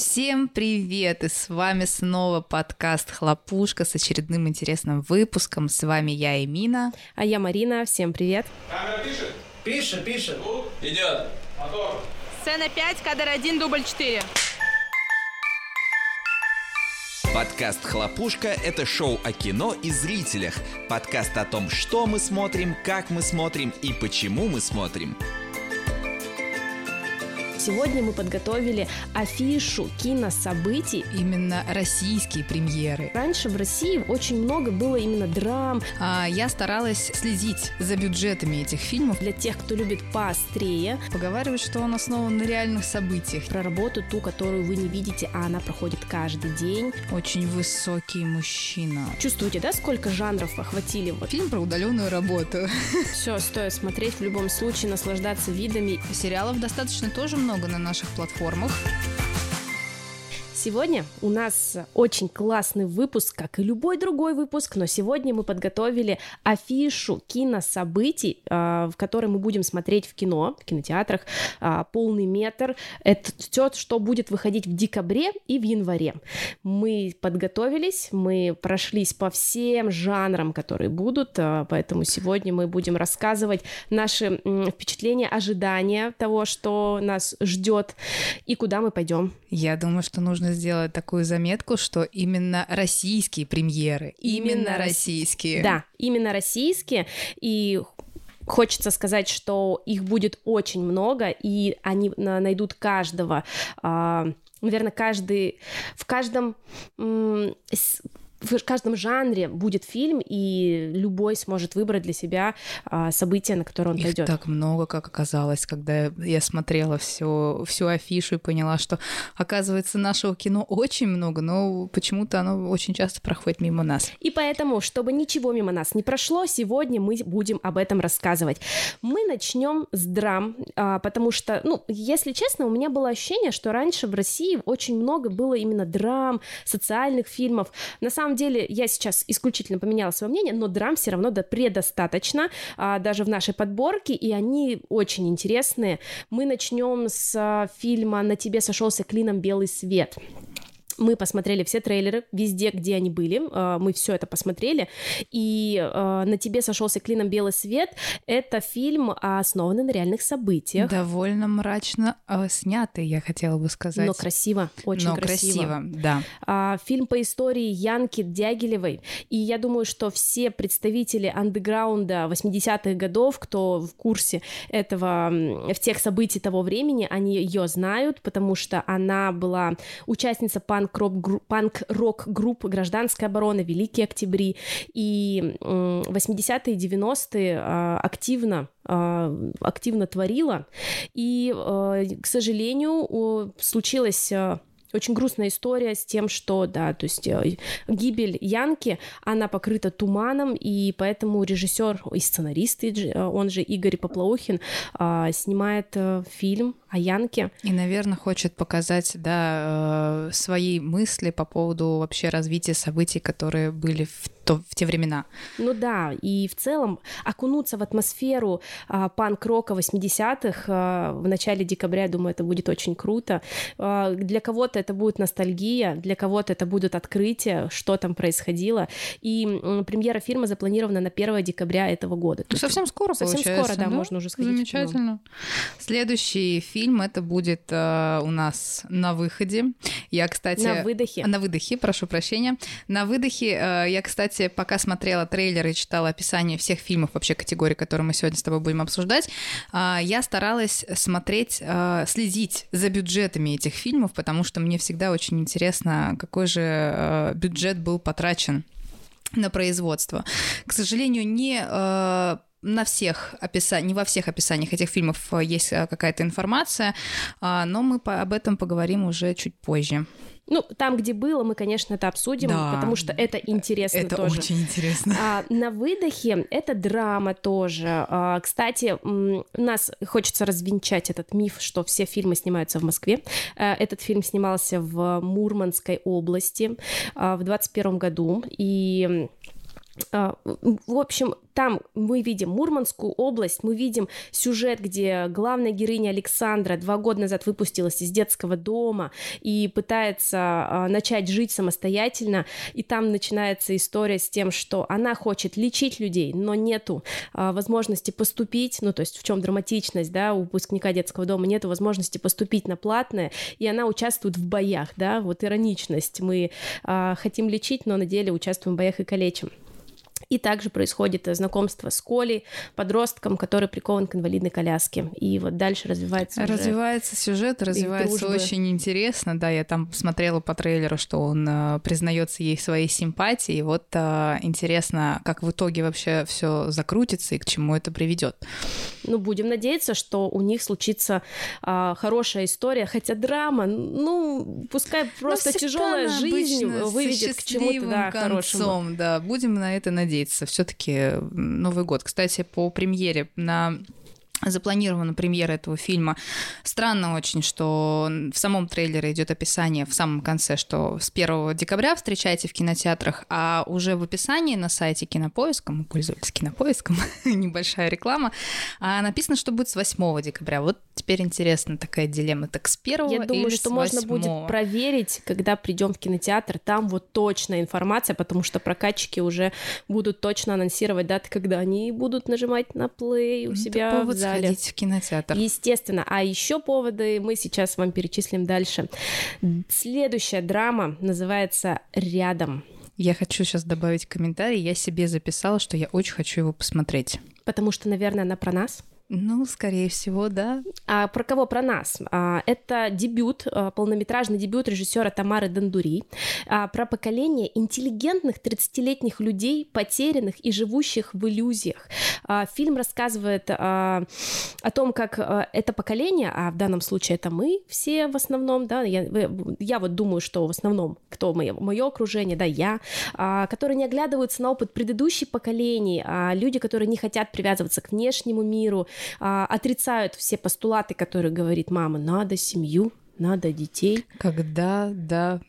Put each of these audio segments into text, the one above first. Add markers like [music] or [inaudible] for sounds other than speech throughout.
Всем привет! И с вами снова подкаст «Хлопушка» с очередным интересным выпуском. С вами я, Эмина. А я Марина. Всем привет. Камера пишет? Пишет, пишет. Ну, Идет. мотор. Сцена 5, кадр 1, дубль 4. Подкаст «Хлопушка» — это шоу о кино и зрителях. Подкаст о том, что мы смотрим, как мы смотрим и почему мы смотрим. Сегодня мы подготовили афишу кинособытий. Именно российские премьеры. Раньше в России очень много было именно драм. А, я старалась следить за бюджетами этих фильмов. Для тех, кто любит поострее, Поговаривают, что он основан на реальных событиях. про работу ту, которую вы не видите, а она проходит каждый день. Очень высокий мужчина. Чувствуете, да, сколько жанров охватили? Вот Фильм про удаленную работу. [laughs] все стоит смотреть в любом случае, наслаждаться видами. Сериалов достаточно тоже много на наших платформах. Сегодня у нас очень классный выпуск, как и любой другой выпуск, но сегодня мы подготовили афишу кинособытий, а, в которой мы будем смотреть в кино, в кинотеатрах, а, полный метр. Это все, что будет выходить в декабре и в январе. Мы подготовились, мы прошлись по всем жанрам, которые будут, а, поэтому сегодня мы будем рассказывать наши впечатления, ожидания того, что нас ждет и куда мы пойдем. Я думаю, что нужно сделать такую заметку, что именно российские премьеры. Именно российские. Да, именно российские. И хочется сказать, что их будет очень много, и они на- найдут каждого. Наверное, каждый в каждом в каждом жанре будет фильм, и любой сможет выбрать для себя а, событие, на которое он Их пойдет. так много, как оказалось, когда я смотрела всю, всю афишу и поняла, что, оказывается, нашего кино очень много, но почему-то оно очень часто проходит мимо нас. И поэтому, чтобы ничего мимо нас не прошло, сегодня мы будем об этом рассказывать. Мы начнем с драм, а, потому что, ну, если честно, у меня было ощущение, что раньше в России очень много было именно драм, социальных фильмов. На самом деле, я сейчас исключительно поменяла свое мнение, но драм все равно да, предостаточно, а, даже в нашей подборке, и они очень интересные. Мы начнем с а, фильма «На тебе сошелся клином белый свет». Мы посмотрели все трейлеры везде, где они были. э, Мы все это посмотрели. И э, на тебе сошелся клином белый свет. Это фильм, основанный на реальных событиях. Довольно мрачно э, снятый, я хотела бы сказать. Но красиво, очень Но красиво. красиво, да. А, фильм по истории Янки Дягилевой. И я думаю, что все представители андеграунда 80-х годов, кто в курсе этого, в тех событий того времени, они ее знают, потому что она была участница панк-рок-гру- панк-рок-группы «Гражданская оборона», «Великие октябри». И м, 80-е и 90-е а, активно а, активно творила. И, э, к сожалению, случилось э, очень грустная история с тем, что, да, то есть гибель Янки, она покрыта туманом, и поэтому режиссер и сценарист, он же Игорь Поплаухин, а, снимает фильм о Янке. И, наверное, хочет показать, да, э, свои мысли по поводу вообще развития событий, которые были в, то, в те времена. Ну да, и в целом окунуться в атмосферу а, панк-рока 80-х а, в начале декабря, я думаю, это будет очень круто. А, для кого-то это будет ностальгия, для кого-то это будет открытие, что там происходило. И м, премьера фильма запланирована на 1 декабря этого года. Ну, совсем скоро, совсем скоро, да, можно уже сходить. Замечательно. Следующий фильм, это будет э, у нас на выходе. Я, кстати... На выдохе. На выдохе, прошу прощения. На выдохе э, я, кстати, пока смотрела трейлеры и читала описание всех фильмов вообще категории, которые мы сегодня с тобой будем обсуждать, э, я старалась смотреть, э, следить за бюджетами этих фильмов, потому что мне всегда очень интересно, какой же э, бюджет был потрачен на производство. К сожалению, не э, на всех описаниях, не во всех описаниях этих фильмов э, есть э, какая-то информация, а, но мы об этом поговорим уже чуть позже. Ну, там, где было, мы, конечно, это обсудим, Да. потому что это интересно Это тоже. очень интересно. А, на выдохе это драма тоже. А, кстати, м, нас хочется развенчать этот миф, что все фильмы снимаются в Москве. А, этот фильм снимался в Мурманской области а, в 21 году. И в общем, там мы видим Мурманскую область, мы видим сюжет, где главная героиня Александра два года назад выпустилась из детского дома и пытается а, начать жить самостоятельно, и там начинается история с тем, что она хочет лечить людей, но нету а, возможности поступить, ну то есть в чем драматичность, да, у выпускника детского дома нету возможности поступить на платное, и она участвует в боях, да, вот ироничность, мы хотим лечить, но на деле участвуем в боях и калечим. И также происходит знакомство с Колей, подростком, который прикован к инвалидной коляске. И вот дальше развивается Развивается сюжет, развивается очень интересно. Да, я там смотрела по трейлеру, что он э, признается ей своей симпатии. И вот э, интересно, как в итоге вообще все закрутится и к чему это приведет. Ну, будем надеяться, что у них случится э, хорошая история, хотя драма, ну, пускай просто тяжелая жизнь выведет к чему-то да, концом, хорошему. Да, будем на это надеяться надеяться. Все-таки Новый год. Кстати, по премьере на запланирована премьера этого фильма. Странно очень, что в самом трейлере идет описание в самом конце, что с 1 декабря встречайте в кинотеатрах, а уже в описании на сайте Кинопоиска, мы пользовались Кинопоиском, [laughs] небольшая реклама, а написано, что будет с 8 декабря. Вот теперь интересно такая дилемма. Так с 1 Я думаю, или что можно будет проверить, когда придем в кинотеатр, там вот точная информация, потому что прокатчики уже будут точно анонсировать даты, когда они будут нажимать на плей у себя в зале. Сходить в кинотеатр. Естественно. А еще поводы мы сейчас вам перечислим дальше. Следующая драма называется «Рядом». Я хочу сейчас добавить комментарий. Я себе записала, что я очень хочу его посмотреть. Потому что, наверное, она про нас. Ну, скорее всего, да. А про кого? Про нас. А, это дебют, а, полнометражный дебют режиссера Тамары Дандури а, про поколение интеллигентных 30-летних людей, потерянных и живущих в иллюзиях. А, фильм рассказывает а, о том, как а, это поколение, а в данном случае это мы все в основном, да, я, я вот думаю, что в основном, кто мое, мое окружение, да, я, а, которые не оглядываются на опыт предыдущих поколений, а люди, которые не хотят привязываться к внешнему миру, а, отрицают все постулаты, которые говорит мама, надо семью, надо детей. Когда, да,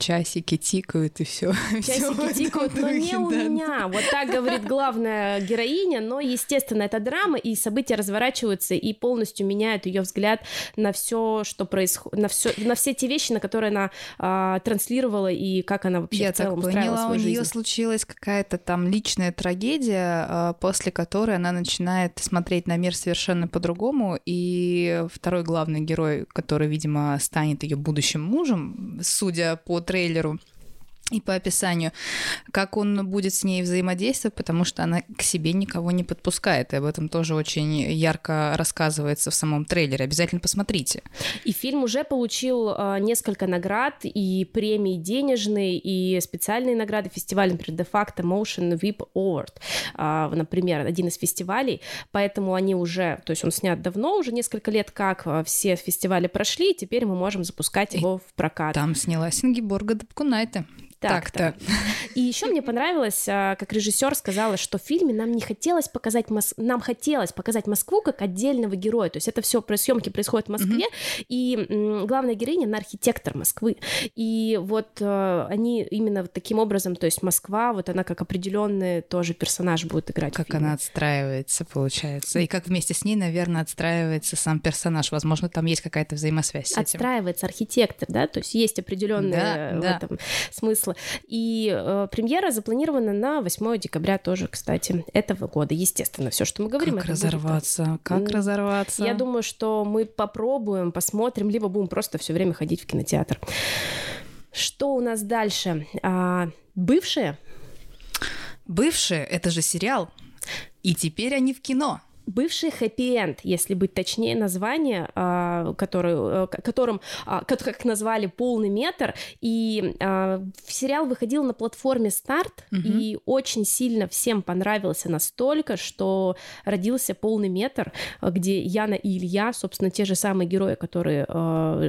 часики тикают и все. [laughs] Часики тикают, но не у [laughs] меня. Вот так говорит главная героиня, но, естественно, это драма, и события разворачиваются и полностью меняют ее взгляд на все, что происходит, на все, на все те вещи, на которые она а, транслировала и как она вообще Я в целом так поняла, у нее случилась какая-то там личная трагедия, а, после которой она начинает смотреть на мир совершенно по-другому, и второй главный герой, который, видимо, станет ее будущим мужем, судя по трейлеру и по описанию, как он будет с ней взаимодействовать, потому что она к себе никого не подпускает. И об этом тоже очень ярко рассказывается в самом трейлере. Обязательно посмотрите. И фильм уже получил э, несколько наград и премии денежные, и специальные награды фестиваля, например, De Facto Motion VIP Award, э, например, один из фестивалей. Поэтому они уже, то есть он снят давно, уже несколько лет как все фестивали прошли, и теперь мы можем запускать его в прокат. Там снялась Ингеборга Дапкунайте так-то. [laughs] И еще мне понравилось, а, как режиссер сказала, что в фильме нам не хотелось показать Мос... нам хотелось показать Москву как отдельного героя. То есть это все про съемки происходит в Москве, mm-hmm. и главная героиня она архитектор Москвы. И вот э, они именно таким образом, то есть Москва, вот она как определенный тоже персонаж будет играть. Как она отстраивается, получается. И как вместе с ней, наверное, отстраивается сам персонаж. Возможно, там есть какая-то взаимосвязь. Отстраивается архитектор, да, то есть есть определенный да, в да. этом смысл смысла. И э, премьера запланирована на 8 декабря тоже, кстати, этого года. Естественно, все, что мы говорим, как разорваться, будет... как разорваться. Я думаю, что мы попробуем, посмотрим, либо будем просто все время ходить в кинотеатр. Что у нас дальше? А, бывшие? Бывшие, это же сериал. И теперь они в кино бывший хэппи-энд, если быть точнее, название, а, который, э, которым, а, как назвали, полный метр, и а, сериал выходил на платформе Старт, угу. и очень сильно всем понравился настолько, что родился полный метр, где Яна и Илья, собственно, те же самые герои, которые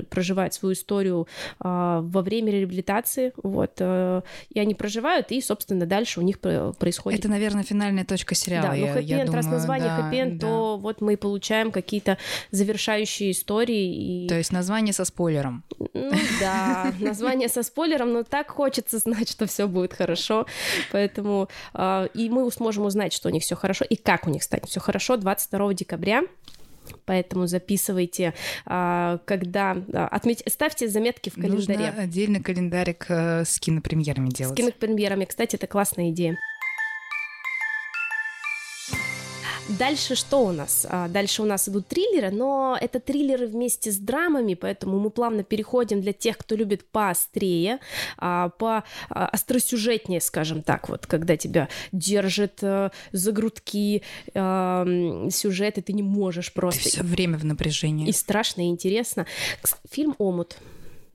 проживают свою историю во время реабилитации, вот, э, и они проживают, и, собственно, дальше у них происходит... Это, наверное, финальная точка сериала. Да, ну хэппи-энд, раз название да, хэппи-энд, Да. то вот мы получаем какие-то завершающие истории. И... То есть название со спойлером. Ну да, название со спойлером, но так хочется знать, что все будет хорошо. Поэтому э, и мы сможем узнать, что у них все хорошо и как у них станет все хорошо 22 декабря. Поэтому записывайте, а, когда а, отметь, ставьте заметки в календаре. Нужно отдельно календарик э, с кинопремьерами С делать. кинопремьерами. Кстати, это классная идея. Дальше что у нас? А, Дальше у нас идут триллеры, но это триллеры вместе с драмами, поэтому мы плавно переходим для тех, кто любит поострее, а, по а, остросюжетнее, скажем так, вот когда тебя держит э, за грудки м, сюжет, и ты не можешь Ты просто... все время в напряжении. И страшно, и интересно. Фильм «Омут».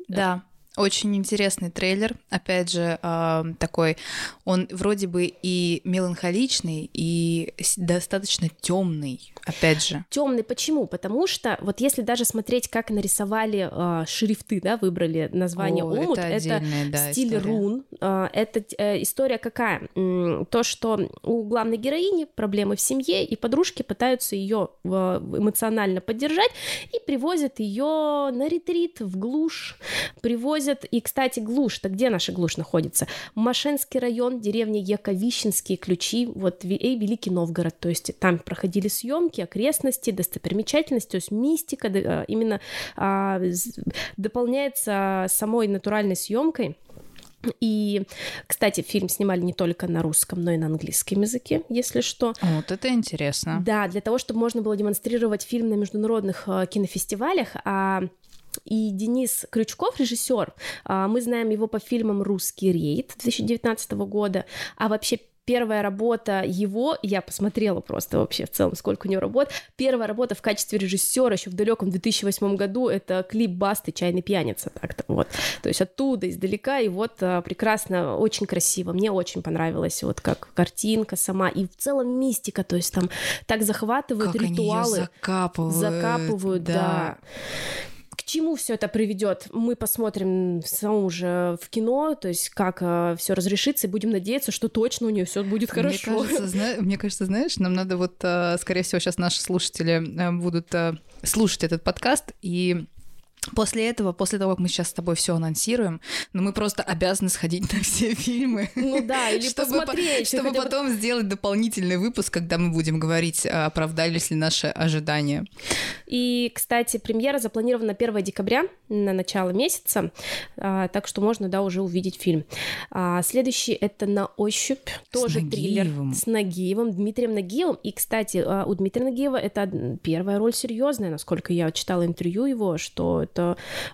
Да. Очень интересный трейлер. Опять же, э, такой, он вроде бы и меланхоличный, и достаточно темный. Опять же. Темный почему? Потому что вот если даже смотреть, как нарисовали э, шрифты, да, выбрали название О, Омут, это это, да, стиль история. рун. Э, это э, история какая? То, что у главной героини проблемы в семье, и подружки пытаются ее эмоционально поддержать и привозят ее на ретрит в глушь, привозят. И, кстати, глушь-то где наша глушь находится? Машенский район, деревня Яковищенские ключи, вот и Великий Новгород. То есть там проходили съемки, окрестности, достопримечательности, то есть мистика э, именно а, дополняется самой натуральной съемкой. И, кстати, фильм снимали не только на русском, но и на английском языке, если что. Вот это интересно. Да, для того, чтобы можно было демонстрировать фильм на международных э, кинофестивалях. А и Денис Крючков, режиссер, а, мы знаем его по фильмам «Русский рейд» 2019 года, а вообще Первая работа его, я посмотрела просто вообще в целом, сколько у него работ. Первая работа в качестве режиссера еще в далеком 2008 году это клип Басты «Чайный пьяница». Так-то, вот. То есть оттуда, издалека, и вот а, прекрасно, очень красиво. Мне очень понравилось, вот как картинка сама, и в целом мистика, то есть там так захватывают Как они её ритуалы. закапывают. закапывают, да. К чему все это приведет? Мы посмотрим саму уже в кино, то есть как все разрешится, и будем надеяться, что точно у нее все будет хорошо. Мне кажется, [laughs] зна- мне кажется, знаешь, нам надо вот, э, скорее всего, сейчас наши слушатели э, будут э, слушать этот подкаст и После этого, после того, как мы сейчас с тобой все анонсируем, ну мы просто обязаны сходить на все фильмы. Ну да, или [laughs] чтобы, по- посмотреть. чтобы хотя бы- потом сделать дополнительный выпуск, когда мы будем говорить, а, оправдались ли наши ожидания. И, кстати, премьера запланирована на 1 декабря, на начало месяца, а, так что можно, да, уже увидеть фильм. А, следующий — это «На ощупь», тоже триллер Нагиевым. с Нагиевым, Дмитрием Нагиевым. И, кстати, у Дмитрия Нагиева это первая роль серьезная, насколько я читала интервью его, что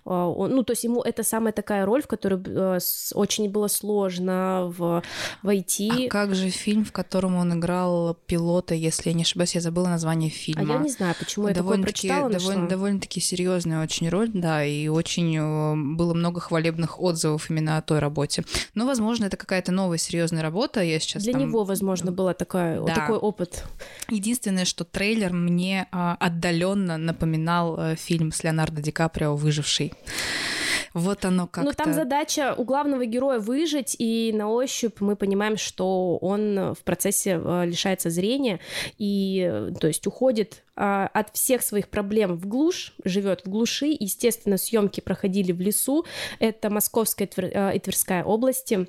он- ну, то есть ему это самая такая роль, в которую а, очень было сложно в, войти. А как же фильм, в котором он играл пилота, если я не ошибаюсь, я забыла название А фильма. я не знаю, почему я такое довольно-таки, прочитала, довольно, довольно-таки серьезная очень роль, да, и очень э, было много хвалебных отзывов именно о той работе. Но, возможно, это какая-то новая серьезная работа. Я сейчас Для там- него, возможно, был такой, вот Да. такой опыт. Единственное, что трейлер мне отдаленно напоминал э, фильм с Леонардо Ди Каприо «Выживший». Вот оно как-то... Ну, там задача у главного героя выжить, и на ощупь мы понимаем, что он в процессе э, лишается зрения, и, э, то есть, уходит а, от всех своих проблем в глушь, живет в глуши. Естественно, съемки проходили в лесу. Это Московская э, и Тверская области.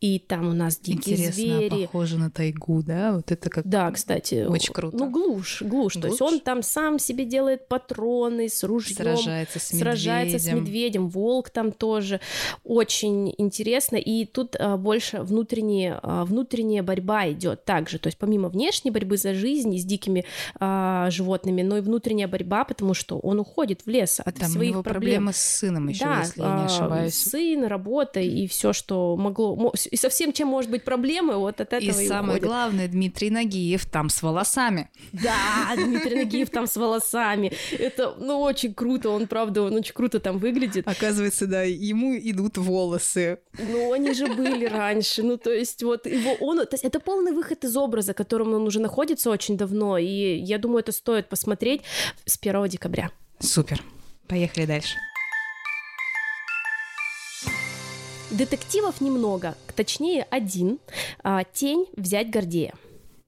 И там у нас дикие Интересно, звери. похоже на тайгу, да? Вот это как... Да, кстати. Очень круто. Ну, глушь, глушь. То есть Глушь? он там сам себе делает патроны с ружьем. Сражается с сражается с медведем. медведем, волк там тоже. Очень интересно. И тут а, больше внутренняя, а, внутренняя борьба идет также. То есть помимо внешней борьбы за жизнь с дикими а, животными, но и внутренняя борьба, потому что он уходит в лес от Там у своих него проблем. проблемы с сыном еще, да, если я не а, ошибаюсь. сын, работа и все, что могло, и совсем чем может быть проблемы, вот от этого И и самое уходит. главное, Дмитрий Нагиев там с волосами. Да, Дмитрий Нагиев там с волосами. Это, ну, очень круто, он, правда, он очень круто там выглядит. Оказывается, да, ему идут волосы. Ну, они же были раньше, ну, то есть вот его, он, то есть это полный выход из образа, в котором он уже находится очень давно, и я думаю, это стоит посмотреть с 1 декабря. Супер. Поехали дальше. Детективов немного, точнее один. А, Тень взять Гордея.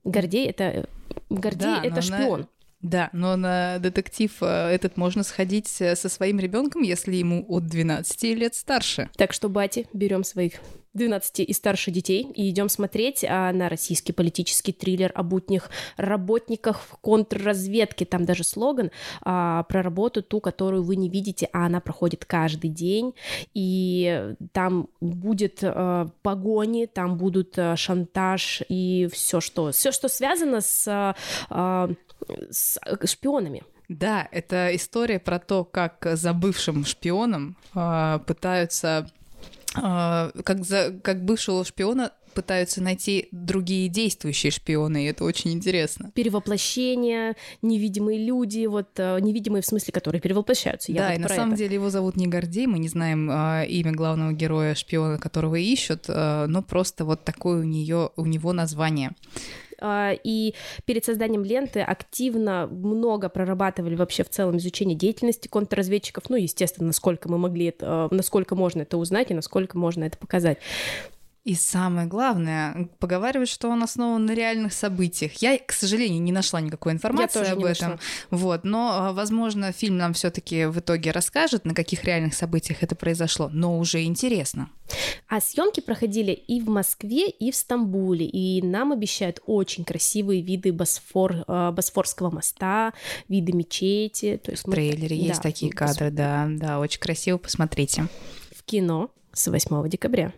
Гордей — это э, Гордей Да, это шпион. на- Да, но на детектив э, этот можно сходить э, со своим ребенком, если ему от 12 лет старше. Так что, бати, берем своих 12 и старше детей и идем смотреть а, на российский политический триллер о будних работниках в контрразведке. Там даже слоган а, про работу ту, которую вы не видите, а она проходит каждый день. И там будет а, погони, там будут а, шантаж и все, что все, что связано с, а, а, с шпионами. Да, это история про то, как за бывшим шпионом э, пытаются, как, за, как бывшего шпиона пытаются найти другие действующие шпионы, и это очень интересно. перевоплощение, невидимые люди, вот э, невидимые в смысле, которые перевоплощаются. Я да, вот и на самом это. деле его зовут не Гордей, мы не знаем э, имя главного героя шпиона, которого ищут, э, но просто вот такое у нее у него название. А, И перед созданием ленты активно много прорабатывали вообще в целом изучение деятельности контрразведчиков. Ну, естественно, насколько мы могли это, э, насколько можно это узнать и насколько можно это показать. И самое главное, поговаривают, что он основан на реальных событиях. Я, к сожалению, не нашла никакой информации тоже об не этом. нашла. Вот, но, возможно, фильм нам все-таки в итоге расскажет, на каких реальных событиях это произошло. Но уже интересно. А съемки проходили и в Москве, и в Стамбуле, и нам обещают очень красивые виды Босфор, э, Босфорского моста, виды мечети. То есть В мы- трейлере есть да, такие пос- кадры, да, да, очень красиво. Посмотрите. В кино с 8 декабря.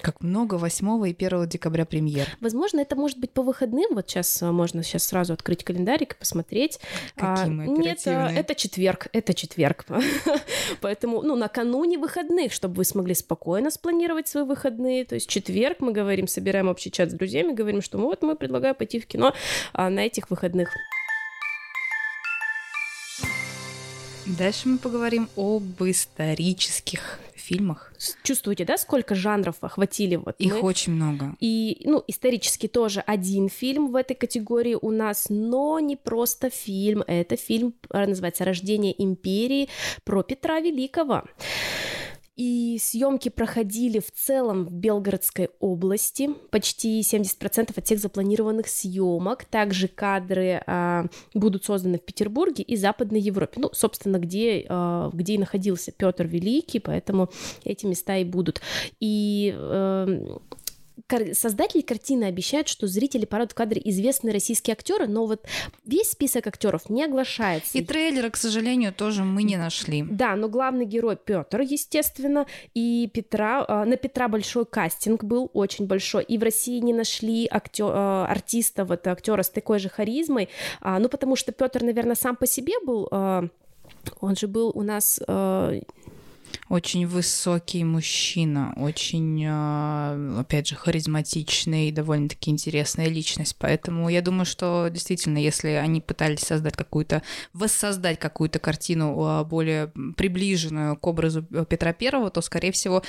Как много 8 и 1 декабря премьер. Возможно, это может быть по выходным. Вот сейчас э, можно сейчас сразу открыть календарик и посмотреть. Какие мы Нет, э, оперативные. это четверг, это четверг. [laughs] Поэтому, ну, накануне выходных, чтобы вы смогли спокойно спланировать свои выходные. То есть четверг мы говорим, собираем общий чат с друзьями, говорим, что вот мы предлагаем пойти в кино а, на этих выходных. Дальше мы поговорим об исторических фильмах. Чувствуете, да, сколько жанров охватили? Вот Их мы? очень много. И, ну, исторически тоже один фильм в этой категории у нас, но не просто фильм, это фильм, э, называется «Рождение империи» про Петра Великого. И съемки проходили в целом в Белгородской области, почти 70% от всех запланированных съемок. Также кадры а, будут созданы в Петербурге и Западной Европе. Ну, собственно, где, а, где и находился Петр Великий, поэтому эти места и будут. И кар- создатели картины обещают, что зрители порадуют в кадре известные российские актеры, но вот весь список актеров не оглашается. И трейлера, к сожалению, тоже мы не нашли. Да, но главный герой Петр, естественно, и Петра, а, на Петра большой кастинг был, очень большой, и в России не нашли актё- а, артиста, вот актера с такой же харизмой, а, ну потому что Петр, наверное, сам по себе был, он же был у нас а, Очень высокий мужчина, очень, э, опять же, харизматичный, довольно-таки интересная личность. Поэтому я думаю, что действительно, если они пытались создать какую-то, воссоздать какую-то картину э, более приближенную к образу э, Петра Первого, то, скорее всего,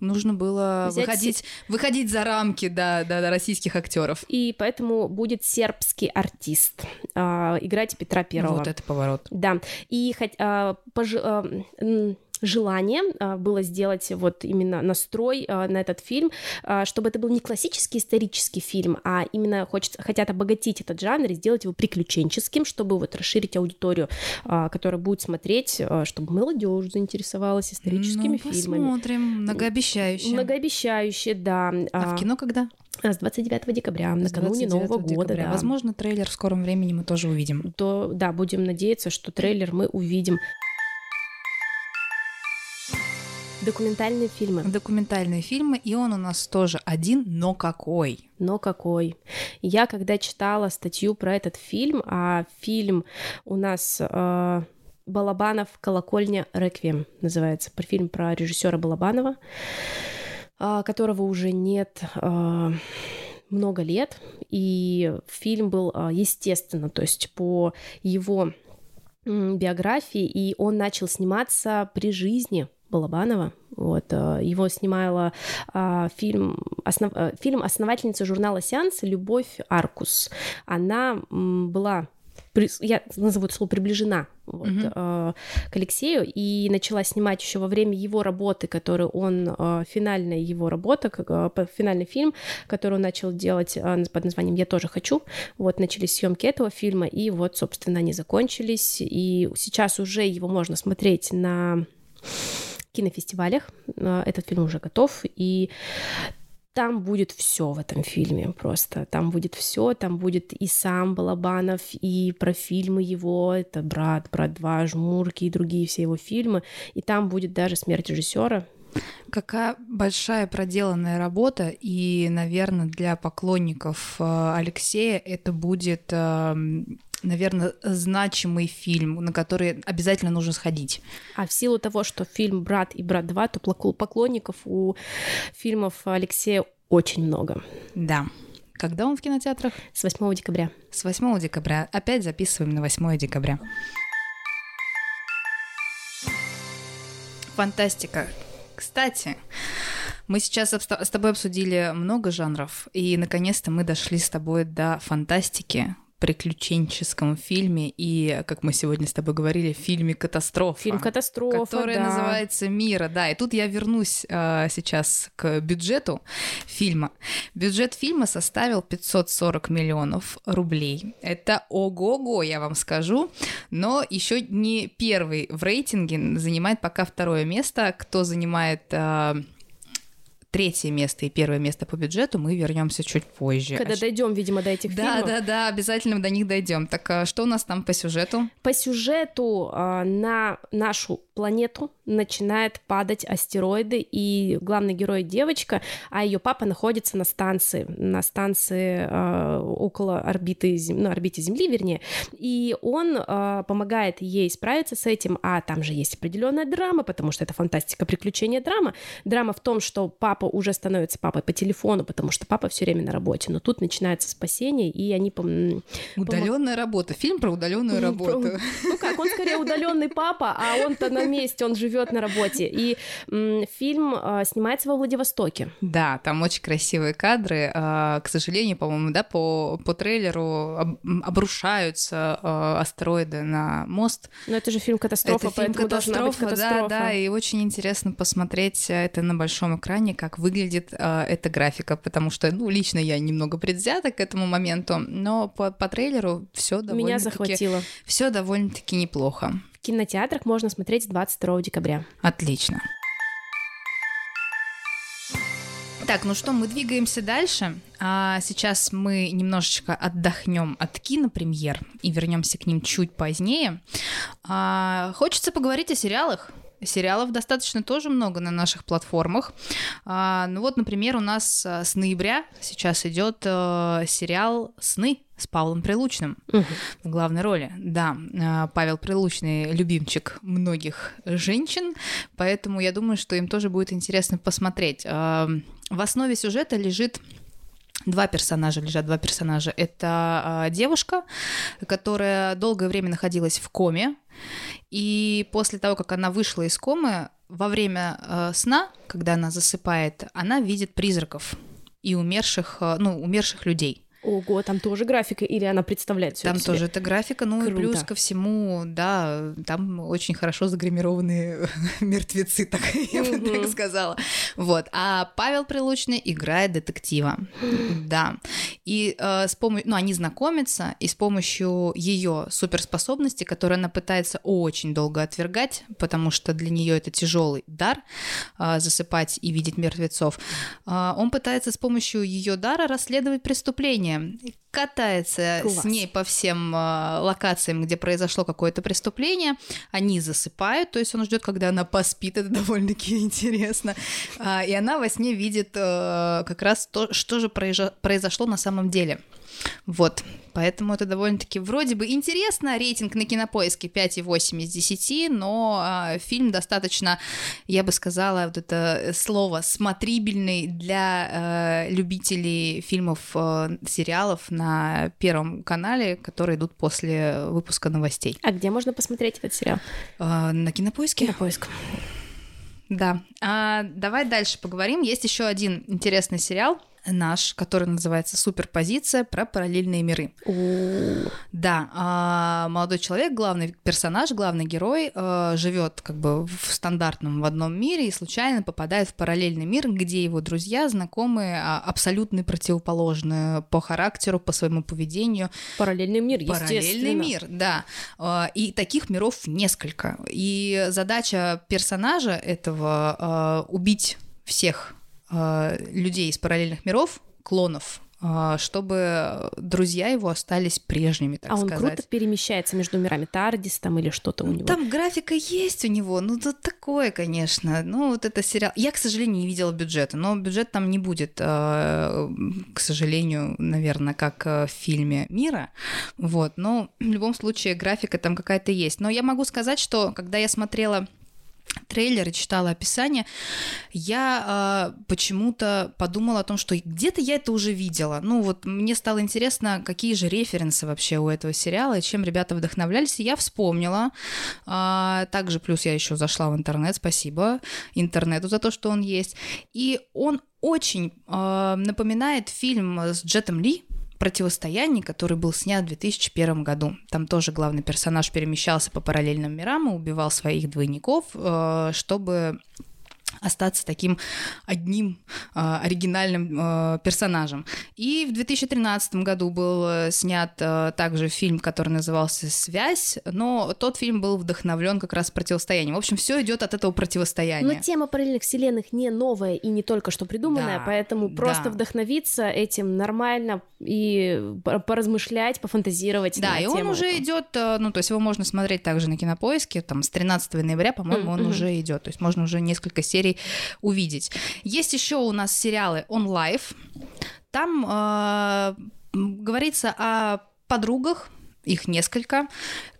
нужно было Взять выходить, выходить за рамки да, да, да, российских актеров. и поэтому будет сербский артист а, играть Петра Первого. Вот это поворот. Да, и хоть, а, пожи- а, м, желание а, было сделать вот именно настрой а, на этот фильм, а, чтобы это был не классический исторический фильм, а именно хочется, хотят обогатить этот жанр и сделать его приключенческим, чтобы вот расширить аудиторию, которая будет смотреть, чтобы молодежь заинтересовалась историческими ну, фильмами. посмотрим. Многообещающе. Многообещающе, да. А в кино когда? С 29 декабря, накануне 29 Нового года, декабря. да. Возможно, трейлер в скором времени мы тоже увидим. То, да, будем надеяться, что трейлер мы увидим. Документальные фильмы. Документальные фильмы, и он у нас тоже один, но какой? Но какой? Я когда читала статью про этот фильм, а фильм у нас э, Балабанов «Колокольня Реквием» называется, фильм про режиссера Балабанова, а, которого уже нет а, много лет, и фильм был, а, естественно, то есть по его биографии, и он начал сниматься при жизни Балабанова. Вот, э, его снимала а, фильм, основ, э, фильм основательница журнала «Сеанс» Любовь Аркус. Она м, была при- я назову это слово приближена вот, Мгм. э, к Алексею и начала снимать еще во время его работы, которую он э, финальная его работа, как, э, финальный фильм, который он начал делать э, под названием "Я тоже хочу". Вот начались съемки этого фильма и вот, собственно, они закончились и сейчас уже его можно смотреть на кинофестивалях. Э, Этот фильм уже готов и там будет все в этом фильме просто. Там будет все, там будет и сам Балабанов, и про фильмы его, это «Брат», «Брат 2», «Жмурки» и другие все его фильмы. И там будет даже смерть режиссера. Какая большая проделанная работа, и, наверное, для поклонников э, Алексея это будет, наверное, значимый фильм, на который обязательно нужно сходить. А в силу того, что фильм «Брат» и «Брат 2», то поклонников у фильмов Алексея очень много. Да. Когда он в кинотеатрах? С 8 декабря. С 8 декабря. Опять записываем на 8 декабря. Фантастика. Кстати, мы сейчас с тобой обсудили много жанров, и наконец-то мы дошли с тобой до фантастики, приключенческом фильме и, как мы сегодня с тобой говорили, фильме «Катастрофа». Фильм «Катастрофа», который да. называется «Мира», да. И тут я вернусь э, сейчас к бюджету фильма. Бюджет фильма составил 540 миллионов рублей. Это ого-го, я вам скажу. Но еще не первый в рейтинге, занимает пока второе место. Кто занимает э, третье место и первое место по бюджету, мы вернемся чуть позже. Когда А дойдем, видимо, до этих да, фильмов. да, да, обязательно до них дойдем. Так а что у нас там по сюжету? По сюжету а, на нашу планету начинает падать астероиды, и главный герой девочка, а ее папа находится на станции, на станции а, около орбиты, ну, орбите Земли, вернее, и он а, помогает ей справиться с этим, а там же есть определенная драма, потому что это фантастика, приключения, драма. Драма в том, что папа уже становится папой по телефону, потому что папа все время на работе, но тут начинается спасение, и они пом- Удаленная работа. Фильм про удаленную работу. Ну как, он скорее удаленный папа, а он-то на месте, он живет на работе. И фильм а, снимается во Владивостоке. Да, там очень красивые кадры. А, К сожалению, по-моему, да, по, по трейлеру обрушаются а, астероиды на мост. Но это же фильм катастрофа, это фильм быть катастрофа, да, катастрофа. да, и очень интересно посмотреть э, это на большом экране, как выглядит э, эта графика, потому что, ну, лично я немного предвзята к этому моменту, но по, по трейлеру все Меня довольно-таки, захватило. все довольно-таки неплохо. Кинотеатрах можно смотреть 22 декабря. Отлично. Так, ну что, мы двигаемся дальше. А сейчас мы немножечко отдохнем от кинопремьер и вернемся к ним чуть позднее. А, хочется поговорить о сериалах. Сериалов достаточно тоже много на наших платформах. А, ну вот, например, у нас а, с ноября сейчас идет э, сериал «Сны» с Павлом Прилучным в главной роли. Да, а, Павел Прилучный любимчик многих женщин, поэтому я думаю, что им тоже будет интересно посмотреть. А, В основе сюжета лежит Два персонажа лежат, два персонажа. Это а, девушка, которая долгое время находилась в коме, и после того, как она вышла из комы, во время э, сна, когда она засыпает, она видит призраков и умерших, э, ну, умерших людей. Ого, там тоже графика, или она представляет все Там тоже это графика, ну и Круто. плюс ко всему, да, там очень хорошо загримированные [laughs] мертвецы, так я бы так сказала. Вот. А Павел Прилучный играет детектива. Да. И э, с помощью, ну, они знакомятся, и с помощью ее суперспособности, которую она пытается очень долго отвергать, потому что для нее это тяжелый дар э, засыпать и видеть мертвецов, э, он пытается с помощью ее дара расследовать преступление. Катается с Класс. ней по всем э, локациям, где произошло какое-то преступление. Они засыпают, то есть он ждет, когда она поспит. Это [laughs] довольно-таки интересно. А, и она во сне видит э, как раз то, что же произо- произошло на самом деле. Вот, поэтому это довольно-таки вроде бы интересно. Рейтинг на кинопоиске 5,8 из 10, но а, фильм достаточно, я бы сказала, вот это слово смотрибельный для э, любителей фильмов, э, сериалов на Первом канале, которые идут после выпуска новостей. А где можно посмотреть этот сериал? Э, на кинопоиске? Кинопоиск. Да. А, давай дальше поговорим. Есть еще один интересный сериал наш, который называется «Суперпозиция» про параллельные миры. Да, а, молодой человек, главный персонаж, главный герой, а, живет как бы в стандартном в одном мире и случайно попадает в параллельный мир, где его друзья, знакомые, а, абсолютно противоположные по характеру, по своему поведению. Параллельный мир, Параллельный мир, да. И таких миров несколько. И задача персонажа этого убить всех э, людей из параллельных миров, клонов, э, чтобы друзья его остались прежними, так а он сказать. круто перемещается между мирами Тардис там или что-то у него? Там графика есть у него, ну тут такое, конечно. Ну вот это сериал. Я, к сожалению, не видела бюджета, но бюджет там не будет, к сожалению, наверное, как в фильме Мира. Вот, но в любом случае графика там какая-то есть. Но я могу сказать, что когда я смотрела трейлер и читала описание, я э, почему-то подумала о том, что где-то я это уже видела. Ну вот мне стало интересно, какие же референсы вообще у этого сериала и чем ребята вдохновлялись. И я вспомнила. Э, также плюс я еще зашла в интернет, спасибо интернету за то, что он есть. И он очень э, напоминает фильм с Джетом Ли, противостоянии, который был снят в 2001 году. Там тоже главный персонаж перемещался по параллельным мирам и убивал своих двойников, э, чтобы остаться таким одним э, оригинальным э, персонажем. И в 2013 году был э, снят э, также фильм, который назывался «Связь», но тот фильм был вдохновлен как раз противостоянием. В общем, все идет от этого противостояния. Но тема параллельных вселенных не новая и не только что придуманная, да, поэтому просто да. вдохновиться этим нормально и поразмышлять, пофантазировать. Да, и он уже эту. идет, э, ну, то есть его можно смотреть также на кинопоиске, там, с 13 ноября, по-моему, mm-hmm. он уже идет. То есть можно уже несколько серий увидеть. Есть еще у нас сериалы Life. Там э, говорится о подругах, их несколько,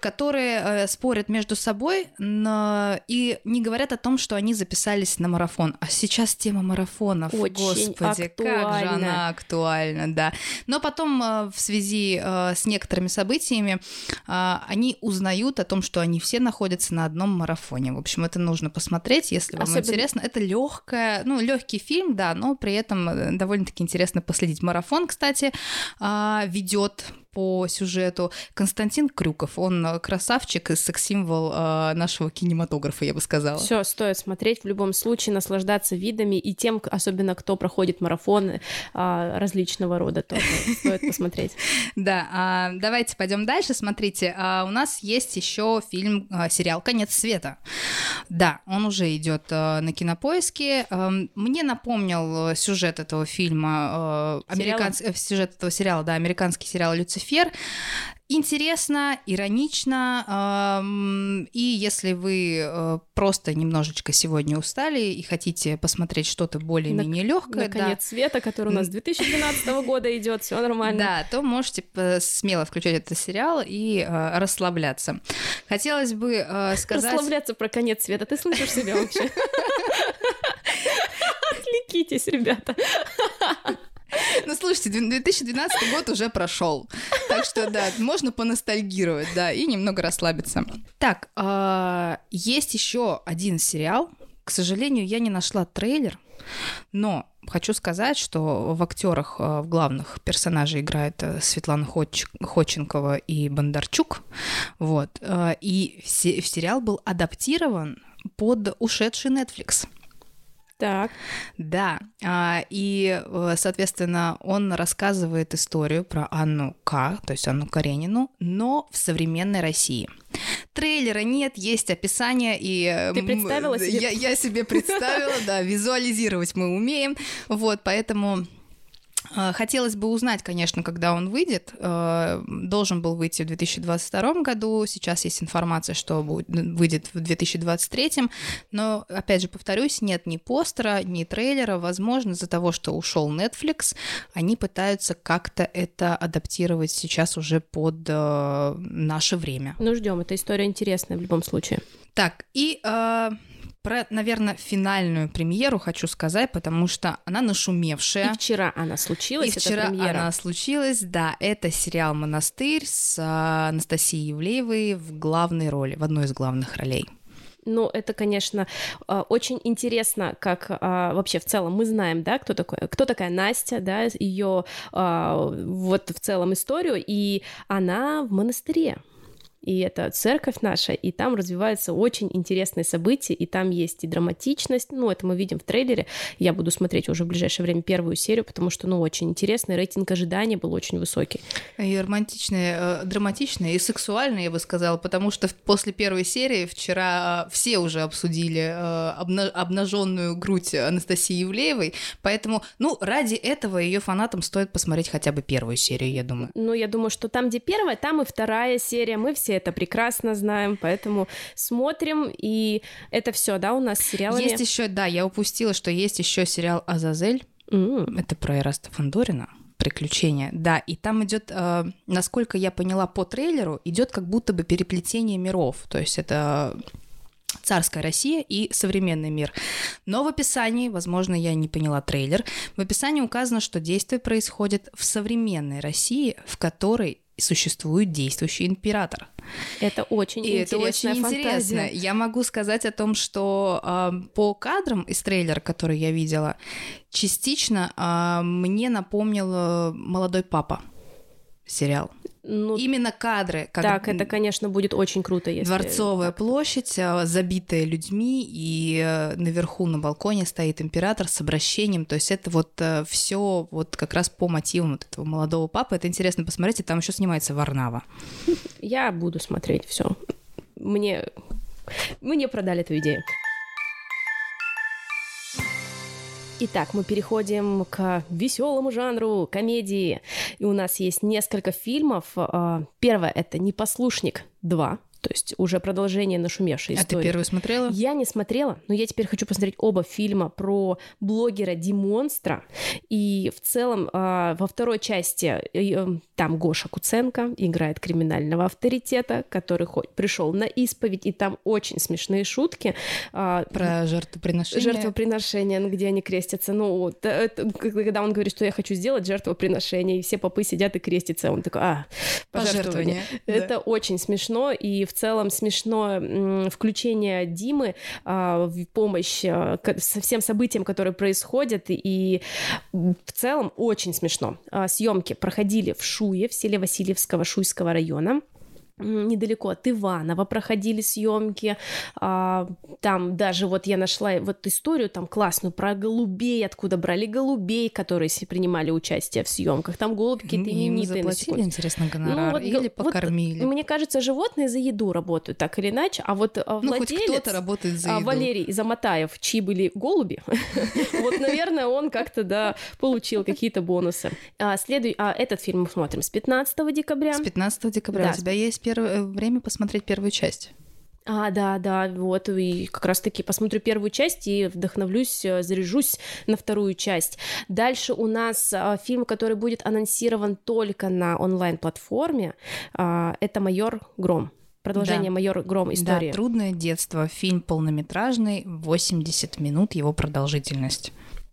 которые э, спорят между собой но... и не говорят о том, что они записались на марафон. А сейчас тема марафонов, Очень господи, актуально. как же она актуальна, да. Но потом э, в связи э, с некоторыми событиями они узнают о том, что они все находятся на одном марафоне. В общем, это нужно посмотреть, если вам Особенно... интересно. Это легкая, ну легкий фильм, да, но при этом довольно-таки интересно последить. Марафон, кстати, ведет по сюжету Константин Крюков. Он э, красавчик и секс-символ э, нашего кинематографа, я бы сказала. Все, стоит смотреть в любом случае, наслаждаться видами и тем, особенно кто проходит марафоны э, различного рода, тоже стоит посмотреть. [laughs] Да, а, давайте пойдем дальше. Смотрите, а, у нас есть еще фильм, а, сериал «Конец света». Да, он уже идет на кинопоиске. Эм, мне напомнил сюжет этого фильма, американский сюжет этого сериала, да, американский сериал «Люцифер», Люцифер. Интересно, иронично, эм, и если вы э, просто немножечко сегодня устали и хотите посмотреть что-то более-менее легкое, на конец света, который у нас 2012 года идет, все нормально. Да, то можете смело включать этот сериал и э, расслабляться. Хотелось бы э, сказать... Расслабляться про конец света, ты слышишь себя вообще? [laughs] Отвлекитесь, ребята. [laughs] Ну, слушайте, 2012 год уже прошел. Так что, да, можно поностальгировать, да, и немного расслабиться. Так, а, есть еще один сериал. К сожалению, я не нашла трейлер, но хочу сказать, что в актерах а, в главных персонажей играет э, Светлана Хоч... Ходченкова и Бондарчук. Вот. А, и сериал был адаптирован под ушедший Netflix. Так. Да, а, и, э, соответственно, он рассказывает историю про Анну К, то есть Анну Каренину, но в современной России. Трейлера нет, есть описание, и... Ты представила себе? Я, я себе представила, да, [laughs] визуализировать мы умеем, вот, поэтому Э, хотелось бы узнать, конечно, когда он выйдет. Э, должен был выйти в 2022 году. Сейчас есть информация, что выйдет в 2023. Но, опять же, повторюсь, нет ни постера, ни трейлера. Возможно, из-за того, что ушел Netflix, они пытаются как-то это адаптировать сейчас уже под э, наше время. Ну, ждем. Эта история интересная в любом случае. Так, и про, наверное, финальную премьеру хочу сказать, потому что она нашумевшая. И вчера она случилась, И вчера она случилась, да. Это сериал «Монастырь» с а, Анастасией Евлеевой в главной роли, в одной из главных ролей. Ну, это, конечно, а, очень интересно, как а, вообще в целом мы знаем, да, кто такой, кто такая Настя, да, ее вот в целом историю, и она в монастыре и это церковь наша, и там развиваются очень интересные события, и там есть и драматичность, ну, это мы видим в трейлере, я буду смотреть уже в ближайшее время первую серию, потому что, ну, очень интересный, рейтинг ожидания был очень высокий. И романтичный, э, драматичный, и сексуальный, я бы сказала, потому что после первой серии вчера все уже обсудили э, обнаженную грудь Анастасии Ивлеевой, поэтому, ну, ради этого ее фанатам стоит посмотреть хотя бы первую серию, я думаю. Ну, я думаю, что там, где первая, там и вторая серия, мы все все это прекрасно знаем, поэтому смотрим, и это все, да, у нас с сериалами. Есть еще, да, я упустила, что есть еще сериал Азазель. Mm. Это про Эраста Фандорина приключения. Да, и там идет, э, насколько я поняла по трейлеру, идет как будто бы переплетение миров. То есть это царская Россия и современный мир. Но в описании, возможно, я не поняла трейлер, в описании указано, что действие происходит в современной России, в которой существует действующий император. Это очень и это очень фантазия. интересно. Я могу сказать о том, что э, по кадрам из трейлера, который я видела, частично э, мне напомнил молодой папа сериал. Ну, Именно кадры. Как так, это, конечно, будет очень круто, если... Дворцовая так. площадь, а, забитая людьми, и э, наверху на балконе стоит император с обращением. То есть это вот э, все вот как раз по мотивам вот этого молодого папы. Это интересно посмотреть, и там еще снимается Варнава. Я буду смотреть все. Мне... Мне продали эту идею. Итак, мы переходим к веселому жанру комедии. И у нас есть несколько фильмов. А, первое это «Непослушник 2». То есть уже продолжение нашумевшей истории. А ты первую смотрела? Я не смотрела, но я теперь хочу посмотреть оба фильма про блогера Димонстра. И в целом а, во второй части э, там Гоша Куценко играет криминального авторитета, который пришел на исповедь, и там очень смешные шутки. А, про жертвоприношение. Жертвоприношение, где они крестятся. Ну, это, когда он говорит, что я хочу сделать жертвоприношение, и все попы сидят и крестятся, он такой, а, пожертвование. пожертвование. Это да. очень смешно, и в целом смешно включение Димы а, в помощь а, со всем событиям, которые происходят, и в целом очень смешно. А, съемки проходили в Шуе, в селе Васильевского Шуйского района недалеко от Иванова проходили съемки. А, там даже вот я нашла вот историю там классную про голубей, откуда брали голубей, которые принимали участие в съемках. Там голуби какие-то именитые. Им заплатили, интересно, гонорар? Ну, вот, или покормили? Вот, мне кажется, животные за еду работают так или иначе, а вот а, ну, владелец... кто-то работает за а, еду. Валерий Заматаев, чьи были голуби, [laughs] вот, наверное, он как-то, да, получил какие-то бонусы. Следуй, этот фильм мы смотрим с 15 декабря. С 15 декабря. У тебя есть первое э, время посмотреть первую часть. А, да, да, вот, и как раз-таки посмотрю первую часть и вдохновлюсь, э, заряжусь на вторую часть. Дальше у нас а, фильм, который будет анонсирован только на онлайн-платформе, а, это «Майор Гром». Продолжение да. «Майор Гром. История». Да, «Трудное детство». Фильм полнометражный, 80 минут его продолжительность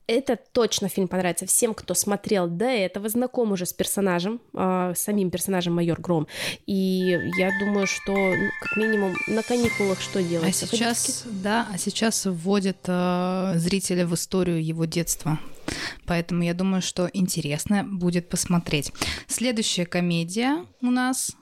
это точно фильм понравится всем, кто смотрел до этого, знаком уже с персонажем, э, самим персонажем майор Гром. И я думаю, что ну, как минимум на каникулах что делать? А сейчас, да, а сейчас вводят э, зрителя в историю его детства. Поэтому я думаю, что интересно будет посмотреть. Следующая комедия у нас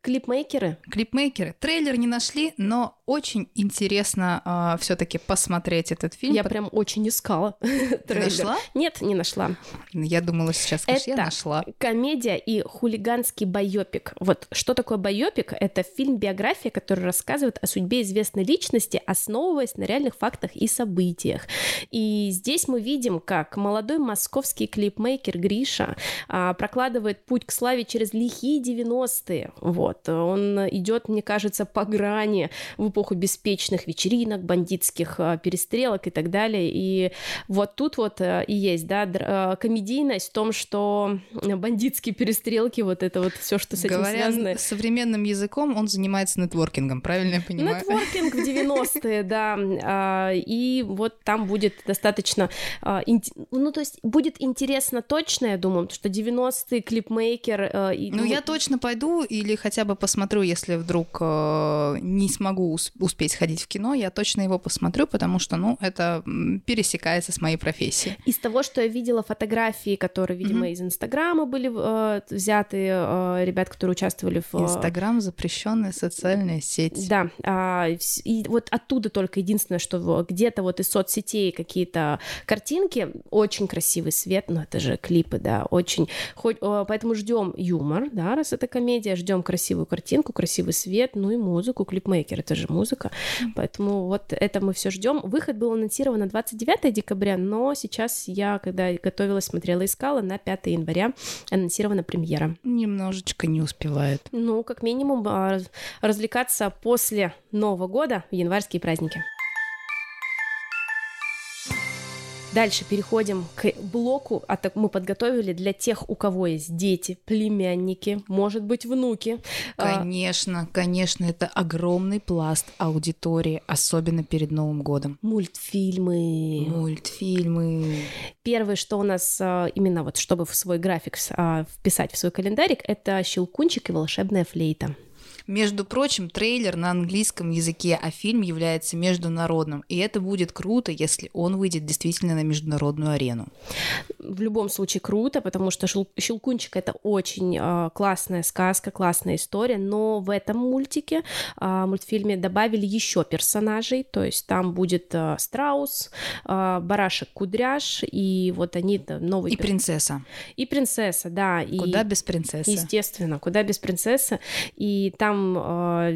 клипмейкеры. Клипмейкеры. Трейлер не нашли, но очень интересно э, а, все-таки посмотреть этот фильм. Я прям очень искала. [laughs] Ты нашла? Нет, не нашла. Я думала сейчас, конечно, я нашла. комедия и хулиганский байопик. Вот что такое байопик? Это фильм-биография, который рассказывает о судьбе известной личности, основываясь на реальных фактах и событиях. И здесь мы видим, как молодой московский клипмейкер Гриша а, прокладывает путь к славе через лихие 90-е. Вот. Он идет, мне кажется, по грани в эпоху беспечных вечеринок, бандитских а, перестрелок и так далее. И вот тут вот э, и есть, да, а, комедийность в том, что бандитские перестрелки, вот это вот все, что с этим Говоря связано. современным языком, он занимается нетворкингом, правильно я понимаю? Нетворкинг в 90-е, да. А, и вот там будет достаточно... Ну, то есть будет интересно точно, я думаю, что 90-е клипмейкер... Ну, я точно пойду или хотя бы посмотрю, если вдруг э, не смогу успеть сходить в кино, я точно его посмотрю, потому что, ну, это пересекается с моей профессией. Из того, что я видела фотографии, которые, видимо, mm-hmm. из Инстаграма были э, взяты, э, ребят, которые участвовали в... Э, Инстаграм запрещенная социальная сеть. Да, э, и вот оттуда только единственное, что где-то вот из соцсетей какие-то картинки, очень красивый свет, но это же клипы, да, очень... Хоть, э, поэтому ждем юмор, да, раз это комедия, ждем красивую картинку, красивый свет, ну и музыку, клипмейкер, это же музыка, поэтому вот это мы все ждем. Выход был анонсирован на 29 декабря, но сейчас я, когда готовилась, смотрела, искала, на 5 января анонсирована премьера. Немножечко не успевает. Ну, как минимум, а, развлекаться после Нового года в январские праздники. Дальше переходим к блоку, а так мы подготовили для тех, у кого есть дети, племянники, может быть, внуки. А, конечно, конечно, это огромный пласт аудитории, особенно перед Новым годом. Мультфильмы. Мультфильмы. Первое, что у нас а, именно вот, чтобы в свой график а, вписать в свой календарик, это «Щелкунчик и волшебная флейта». Между прочим, трейлер на английском языке, а фильм является международным. И это будет круто, если он выйдет действительно на международную арену. В любом случае круто, потому что Щелкунчик это очень э, классная сказка, классная история, но в этом мультике, э, мультфильме добавили еще персонажей, то есть там будет э, страус, э, барашек кудряш, и вот они новые... И принцесса. И принцесса, да. Куда и, без принцессы. Естественно, куда без принцессы. И там там, а,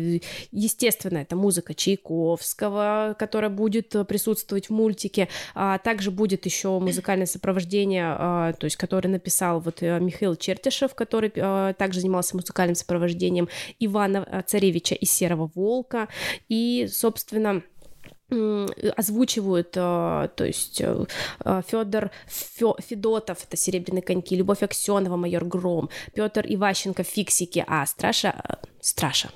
естественно, это музыка Чайковского, которая будет присутствовать в мультике. А также будет еще музыкальное сопровождение, а, то есть, который написал вот э, Михаил Чертишев, который также занимался музыкальным сопровождением Ивана Царевича из Серого Волка. И, собственно, озвучивают, то есть э, Федор Федотов, это Серебряные коньки, Любовь Аксенова, Майор Гром, Петр Иващенко, Фиксики, а Страша, э, Страша,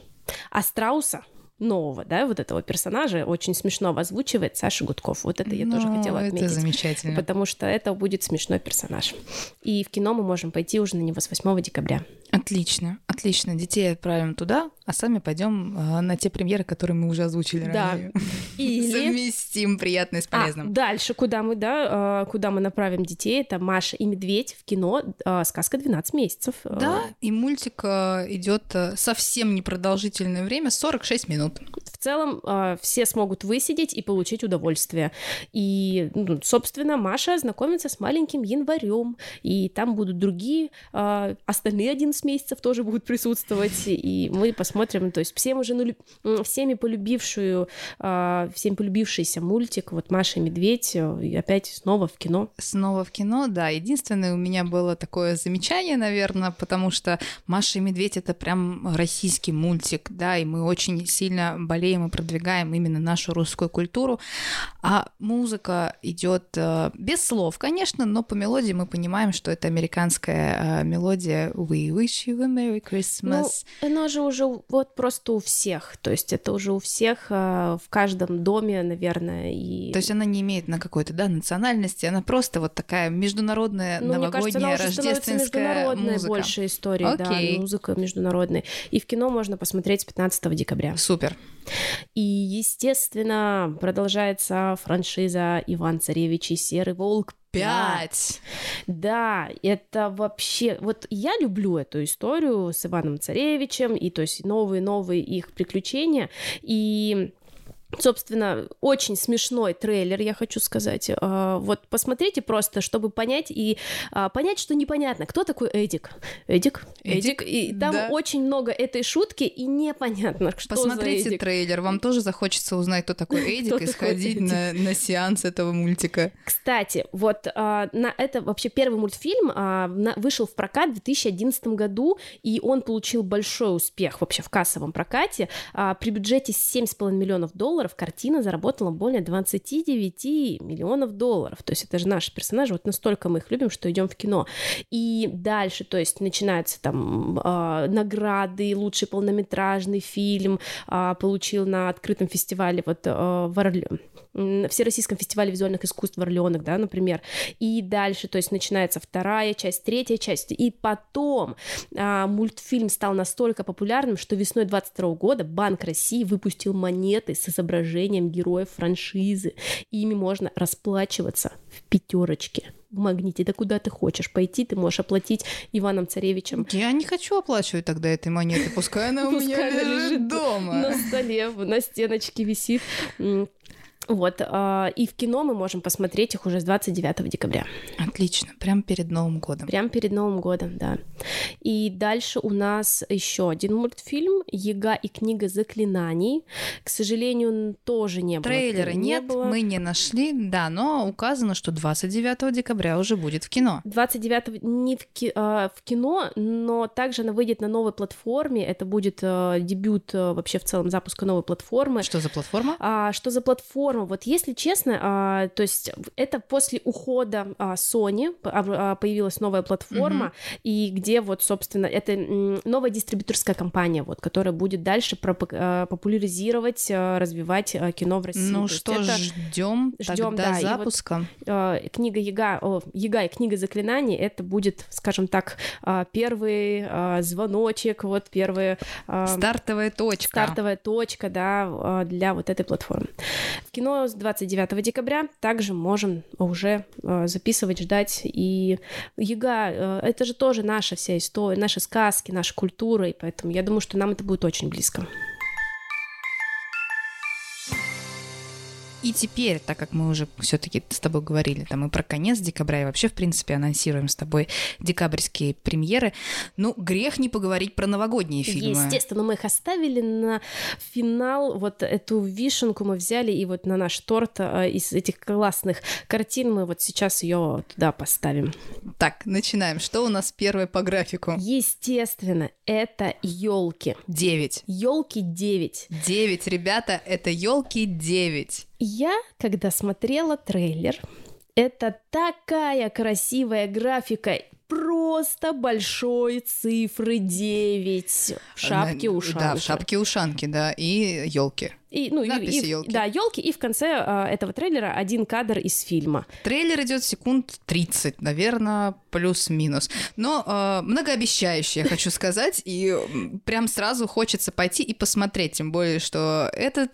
а Страуса нового, да, вот этого персонажа очень смешно озвучивает Саша Гудков. Вот это я Но тоже ну, хотела отметить. Это замечательно. Потому что это будет смешной персонаж. И в кино мы можем пойти уже на него с 8 декабря. Отлично, отлично. Детей отправим туда, а сами пойдем э, на те премьеры, которые мы уже озвучили да. ранее. [laughs] Или... Совместим приятное с а, полезным. А, дальше, куда мы, да, э, куда мы направим детей, это Маша и Медведь в кино э, «Сказка 12 месяцев». Да, и мультик идет совсем непродолжительное время, 46 минут. В целом э, все смогут высидеть и получить удовольствие. И, ну, собственно, Маша знакомится с маленьким январем, и там будут другие, э, остальные 11 11 месяцев тоже будут присутствовать, и мы посмотрим, то есть всем уже нули... всеми полюбившую, э, всем полюбившийся мультик, вот Маша и Медведь, и опять снова в кино. Снова в кино, да. Единственное, у меня было такое замечание, наверное, потому что Маша и Медведь это прям российский мультик, да, и мы очень сильно болеем и продвигаем именно нашу русскую культуру, а музыка идет э, без слов, конечно, но по мелодии мы понимаем, что это американская э, мелодия We Wish you a Merry Christmas. Ну, оно же уже вот просто у всех, то есть это уже у всех э, в каждом доме, наверное, и... То есть она не имеет на какой-то, да, национальности, она просто вот такая международная ну, новогодняя мне кажется, она рождественская международная музыка. больше история, Окей. да, музыка международная. И в кино можно посмотреть 15 декабря. Супер. И, естественно, продолжается франшиза Иван Царевич и Серый Волк Пять. Да, это вообще... Вот я люблю эту историю с Иваном Царевичем, и то есть новые-новые их приключения, и Собственно, очень смешной трейлер, я хочу сказать. А, вот посмотрите просто, чтобы понять и а, понять, что непонятно, кто такой Эдик. Эдик? Эдик. И там да. очень много этой шутки, и непонятно, что Посмотрите за Эдик. трейлер, вам тоже захочется узнать, кто такой [laughs] Эдик, и сходить на, на сеанс этого мультика. Кстати, вот а, на это вообще первый мультфильм вышел в прокат в 2011 году, и он получил большой успех вообще в кассовом прокате. При бюджете 7,5 миллионов долларов долларов картина заработала более 29 миллионов долларов. То есть это же наши персонажи, вот настолько мы их любим, что идем в кино. И дальше, то есть начинаются там э, награды, лучший полнометражный фильм э, получил на открытом фестивале вот э, в Орле Всероссийском фестивале визуальных искусств в Орленок, да, например. И дальше, то есть начинается вторая часть, третья часть. И потом а, мультфильм стал настолько популярным, что весной 22 года Банк России выпустил монеты с изображением героев франшизы. Ими можно расплачиваться в пятерочке в магните, да куда ты хочешь пойти, ты можешь оплатить Иваном Царевичем Я не хочу оплачивать тогда этой монеты, пускай она у [laughs] меня лежит дома. на столе, на стеночке висит. Вот, а, и в кино мы можем посмотреть их уже с 29 декабря. Отлично, прям перед Новым годом. Прям перед Новым годом, да. И дальше у нас еще один мультфильм «Яга и книга заклинаний». К сожалению, тоже не было. Трейлера не нет, было. мы не нашли, да, но указано, что 29 декабря уже будет в кино. 29 не в, ки- а, в кино, но также она выйдет на новой платформе. Это будет а, дебют а, вообще в целом запуска новой платформы. Что за платформа? А, что за платформа? Вот если честно, а, то есть это после ухода а, Sony а, появилась новая платформа, и где вот, собственно, это новая дистрибьюторская компания, вот, которая будет дальше популяризировать, развивать кино в России. Ну То что, это, ждем тогда да, вот- запуска. а, книга Яга, о, Яга и книга заклинаний, это будет, скажем так, первый звоночек, вот первый а, Стартовая точка. стартовая точка, да, для вот этой платформы. В кино с 29 декабря также можем уже а, записывать, ждать. И Яга, э, это же тоже наша вся история, наши сказки, наша культура, и поэтому я думаю, что нам это будет очень близко. И теперь, так как мы уже все-таки с тобой говорили там и про конец декабря, и вообще, в принципе, анонсируем с тобой декабрьские премьеры, ну, грех не поговорить про новогодние фильмы. Естественно, мы их оставили на финал. Вот эту вишенку мы взяли, и вот на наш торт а, из этих классных картин мы вот сейчас ее туда поставим. Так, начинаем. Что у нас первое по графику? Естественно, это елки. Девять. Елки 9. Девять, ребята, это елки 9. Я, когда смотрела трейлер, это такая красивая графика, просто большой цифры 9 в шапке ушанки. Да, в шапке ушанки, да, и елки. И, ну, Надписи и, «Ёлки». Да, елки, и в конце а, этого трейлера один кадр из фильма. Трейлер идет секунд 30, наверное, плюс-минус. Но э, многообещающий, я хочу сказать, и прям сразу хочется пойти и посмотреть, тем более, что этот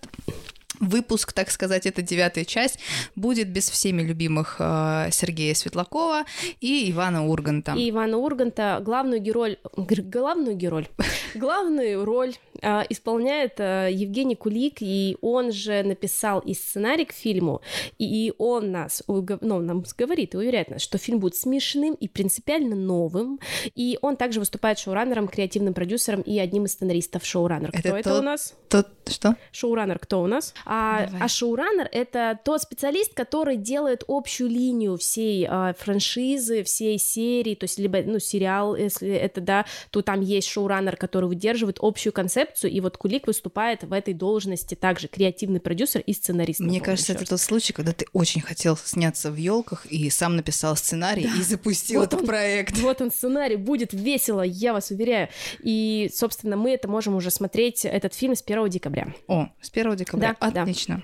выпуск, так сказать, это девятая часть, будет без всеми любимых э, Сергея Светлакова и Ивана Урганта. И Ивана Урганта главную герой, гр- главную герой, [laughs] главную роль исполняет а, Евгений Кулик, и он же написал и сценарий к фильму, и он нас, ну, нам говорит и уверяет нас, что фильм будет смешным и принципиально новым, и он также выступает шоураннером, креативным продюсером и одним из сценаристов шоураннер. Это Кто это тот- у нас? Тот, что? Шоураннер кто у нас? А, Давай. а шоураннер — это тот специалист, который делает общую линию всей а, франшизы, всей серии, то есть либо, ну, сериал, если это, да, то там есть шоураннер, который выдерживает общую концепцию, и вот Кулик выступает в этой должности также креативный продюсер и сценарист. на Мне кажется, это тот случай, когда ты очень хотел сняться в елках и сам написал сценарий и запустил Вот этот он. проект. Вот он сценарий, будет весело, я вас уверяю. И, собственно, мы это можем уже смотреть, этот фильм с 1 декабря. О, с 1 декабря. Да, да. Отлично.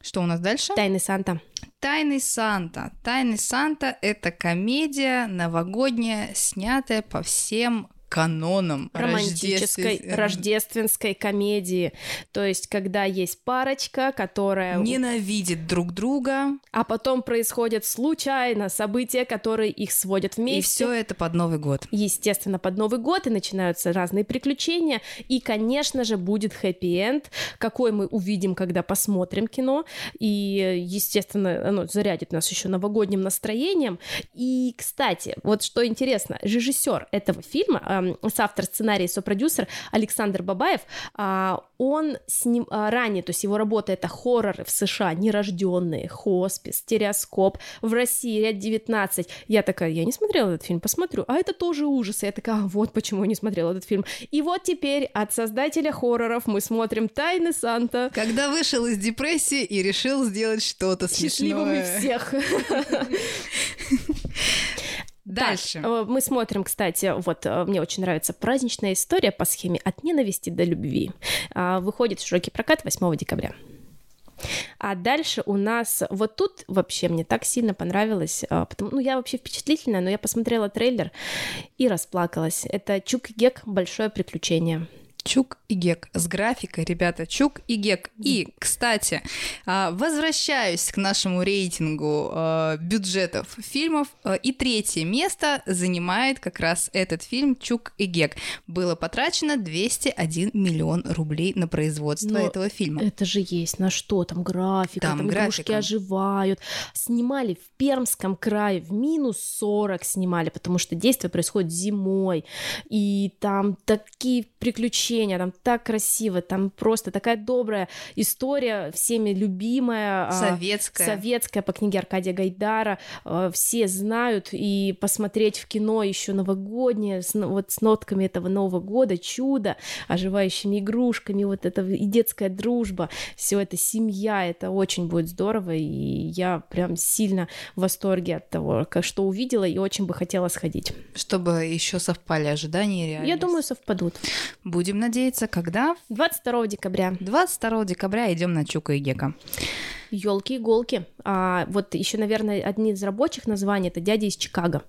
Что у нас дальше? «Тайны Санта». Тайный Санта. Тайный Санта — это комедия новогодняя, снятая по всем канонам романтической рождествен- рождественской комедии. То есть, когда есть парочка, которая... Ненавидит друг друга, А потом происходят случайно события, которые их сводят и вместе. все это под Новый год. Естественно, под Новый год и начинаются разные приключения. И, конечно же, будет хэппи-энд, какой мы увидим, когда посмотрим кино. И, естественно, оно зарядит нас еще новогодним настроением. И, кстати, вот что интересно, режиссер этого фильма, соавтор сценария и сопродюсер Александр Бабаев, а, он с ним а, ранее, то есть его работа это хорроры в США, нерожденные, хоспис, стереоскоп, в России ряд 19. Я такая, я не смотрела этот фильм, посмотрю, а это тоже ужасы. Я такая, «А, вот почему я не смотрела этот фильм. И вот теперь от создателя хорроров мы смотрим «Тайны Санта». Когда вышел из депрессии и решил сделать что-то Счастливыми смешное. всех. [laughs] Дальше. Так, э, мы смотрим, кстати, вот э, мне очень нравится праздничная история по схеме «От ненависти до любви». А, Выходит в широкий прокат 8 декабря. А дальше у нас вот тут вообще мне так сильно понравилось, а, потому, ну я вообще впечатлительная, но я посмотрела трейлер и расплакалась. Это Чук Гек «Большое приключение». Чук и Гек. С графикой, ребята, Чук и Гек. И, кстати, а, возвращаюсь к нашему рейтингу а, бюджетов фильмов. А, и третье место занимает как раз этот фильм Чук и Гек. Было потрачено 201 миллион рублей на производство Но этого фильма. Это же есть. На что там графика, там, там игрушки оживают. Снимали в Пермском крае в минус 40 снимали, потому что действие происходит зимой. И там такие приключения приключения, там так красиво, там просто такая добрая история, всеми любимая. А, советская. Советская по книге Аркадия Гайдара. А, все знают, и посмотреть в кино еще новогоднее, с, вот с нотками этого Нового года, чудо, оживающими игрушками, вот это и детская дружба, все это семья, это очень будет здорово, и я прям сильно в восторге от того, что увидела, и очень бы хотела сходить. Чтобы еще совпали ожидания и реальность. Я думаю, совпадут. Будем надеяться, когда? 22 декабря. 22 декабря идем на Чука и Гека. Елки-иголки. А, вот еще, наверное, одни из рабочих названий это дядя из Чикаго.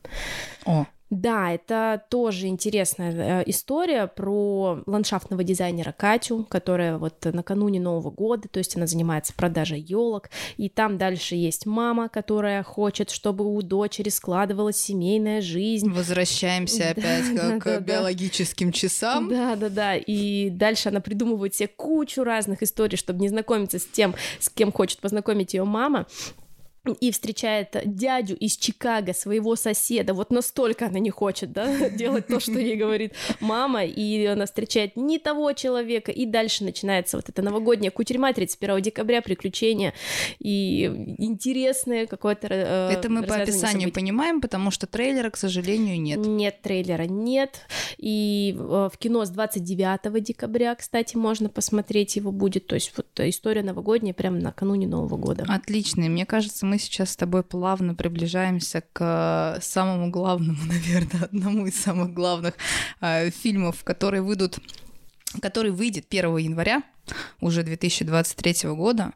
О, да, это тоже интересная э, история про ландшафтного дизайнера Катю, которая вот накануне Нового года, то есть она занимается продажей елок, и там дальше есть мама, которая хочет, чтобы у дочери складывалась семейная жизнь. Возвращаемся опять к биологическим часам. Да, да, да. И дальше она придумывает себе кучу разных историй, чтобы не знакомиться с тем, с кем хочет познакомить ее мама и встречает дядю из Чикаго, своего соседа, вот настолько она не хочет, да, [laughs] делать то, что ей говорит мама, и она встречает не того человека, и дальше начинается вот эта новогодняя кутерьма 31 декабря, приключения, и интересное какое-то э, Это мы по описанию событий. понимаем, потому что трейлера, к сожалению, нет. Нет трейлера, нет, и э, в кино с 29 декабря, кстати, можно посмотреть его будет, то есть вот история новогодняя прямо накануне Нового года. Отлично, мне кажется, мы сейчас с тобой плавно приближаемся к самому главному, [laughs] наверное, одному из самых главных э, фильмов, которые выйдут который выйдет 1 января уже 2023 года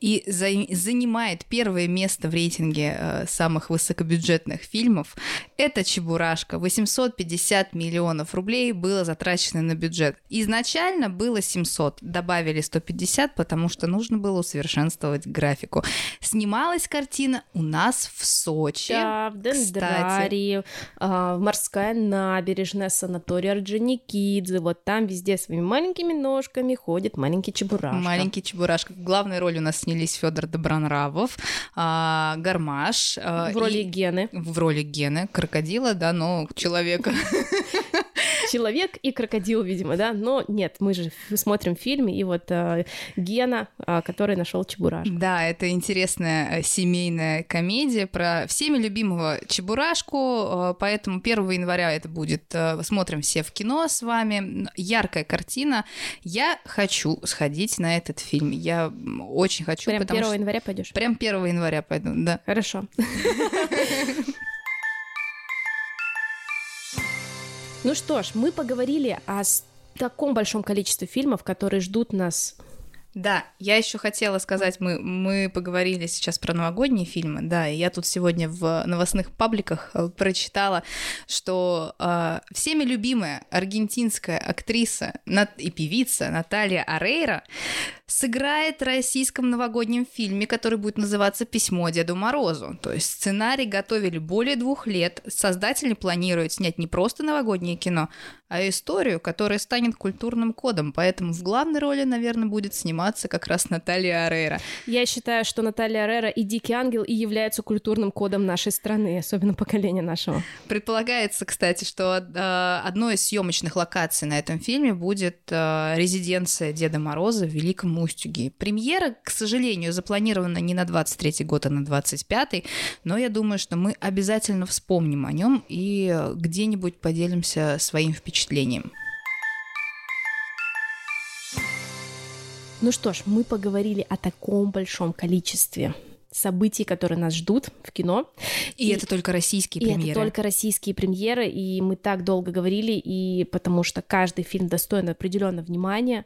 и за, занимает первое место в рейтинге э, самых высокобюджетных фильмов. Это «Чебурашка». 850 миллионов рублей было затрачено на бюджет. Изначально было 700, добавили 150, потому что нужно было усовершенствовать графику. Снималась картина у нас в Сочи. Да, в Дендрарии, э, морская набережная, санаторий Орджоникидзе. Вот там везде своими маленькими ножками ходит маленький маленький чебурашка. Маленький чебурашка. В главной роли у нас снялись Федор Добронравов, а, Гармаш. А, в роли и... Гены. В роли Гены, крокодила, да, но человека. [laughs] человек и крокодил, видимо, да, но нет, мы же смотрим фильм, и вот э, Гена, э, который нашел Чебурашку. Да, это интересная э, семейная комедия про всеми любимого Чебурашку, э, поэтому 1 января это будет, э, смотрим все в кино с вами, яркая картина. Я хочу сходить на этот фильм, я очень хочу. Прям 1 что... января пойдешь? Прям 1 января пойду, да. Хорошо. [laughs] Ну что ж, мы поговорили о таком большом количестве фильмов, которые ждут нас да, я еще хотела сказать, мы, мы поговорили сейчас про новогодние фильмы, да, и я тут сегодня в новостных пабликах э, прочитала, что э, всеми любимая аргентинская актриса и певица Наталья Арейра сыграет в российском новогоднем фильме, который будет называться «Письмо Деду Морозу». То есть сценарий готовили более двух лет, создатели планируют снять не просто новогоднее кино, а историю, которая станет культурным кодом, поэтому в главной роли, наверное, будет сниматься как раз Наталья Арейра. Я считаю, что Наталья Арейра и Дикий Ангел и являются культурным кодом нашей страны, особенно поколения нашего. Предполагается, кстати, что э, одной из съемочных локаций на этом фильме будет э, резиденция Деда Мороза в Великом Устюге. Премьера, к сожалению, запланирована не на 23 год, а на 25 но я думаю, что мы обязательно вспомним о нем и где-нибудь поделимся своим впечатлением. Ну что ж, мы поговорили о таком большом количестве событий, которые нас ждут в кино. И, и это только российские и премьеры. это только российские премьеры, и мы так долго говорили, и потому что каждый фильм достоин определенного внимания.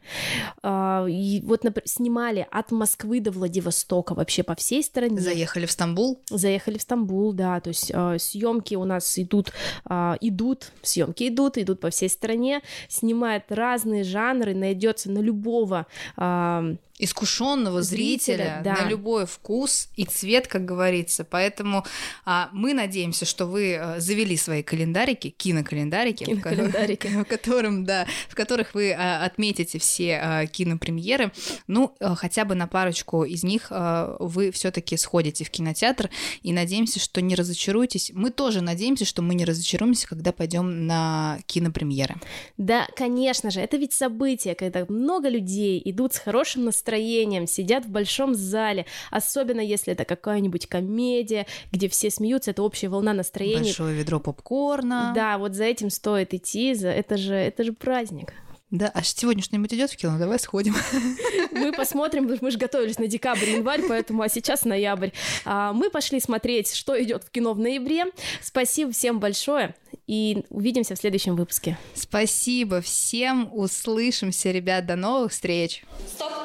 А, и вот например, снимали от Москвы до Владивостока вообще по всей стране. Заехали в Стамбул. Заехали в Стамбул, да, то есть а, съемки у нас идут, а, идут, съемки идут, идут по всей стране, снимают разные жанры, найдется на любого искушенного зрителя, зрителя да. на любой вкус и цвет, как говорится. Поэтому а, мы надеемся, что вы а, завели свои календарики, кинокалендарики, кинокалендарики. В, [laughs] в, котором, да, в которых вы а, отметите все а, кинопремьеры. Ну, а, хотя бы на парочку из них а, вы все-таки сходите в кинотеатр и надеемся, что не разочаруетесь. Мы тоже надеемся, что мы не разочаруемся, когда пойдем на кинопремьеры. Да, конечно же, это ведь событие, когда много людей идут с хорошим настроением настроением, сидят в большом зале, особенно если это какая-нибудь комедия, где все смеются, это общая волна настроения. Большое ведро попкорна. Да, вот за этим стоит идти, за... это же, это же праздник. Да, а сегодня что-нибудь идет в кино? Давай сходим. [laughs] Мы посмотрим, мы же готовились на декабрь, январь, поэтому, а сейчас ноябрь. А, мы пошли смотреть, что идет в кино в ноябре. Спасибо всем большое и увидимся в следующем выпуске. Спасибо всем, услышимся, ребят, до новых встреч. Стоп!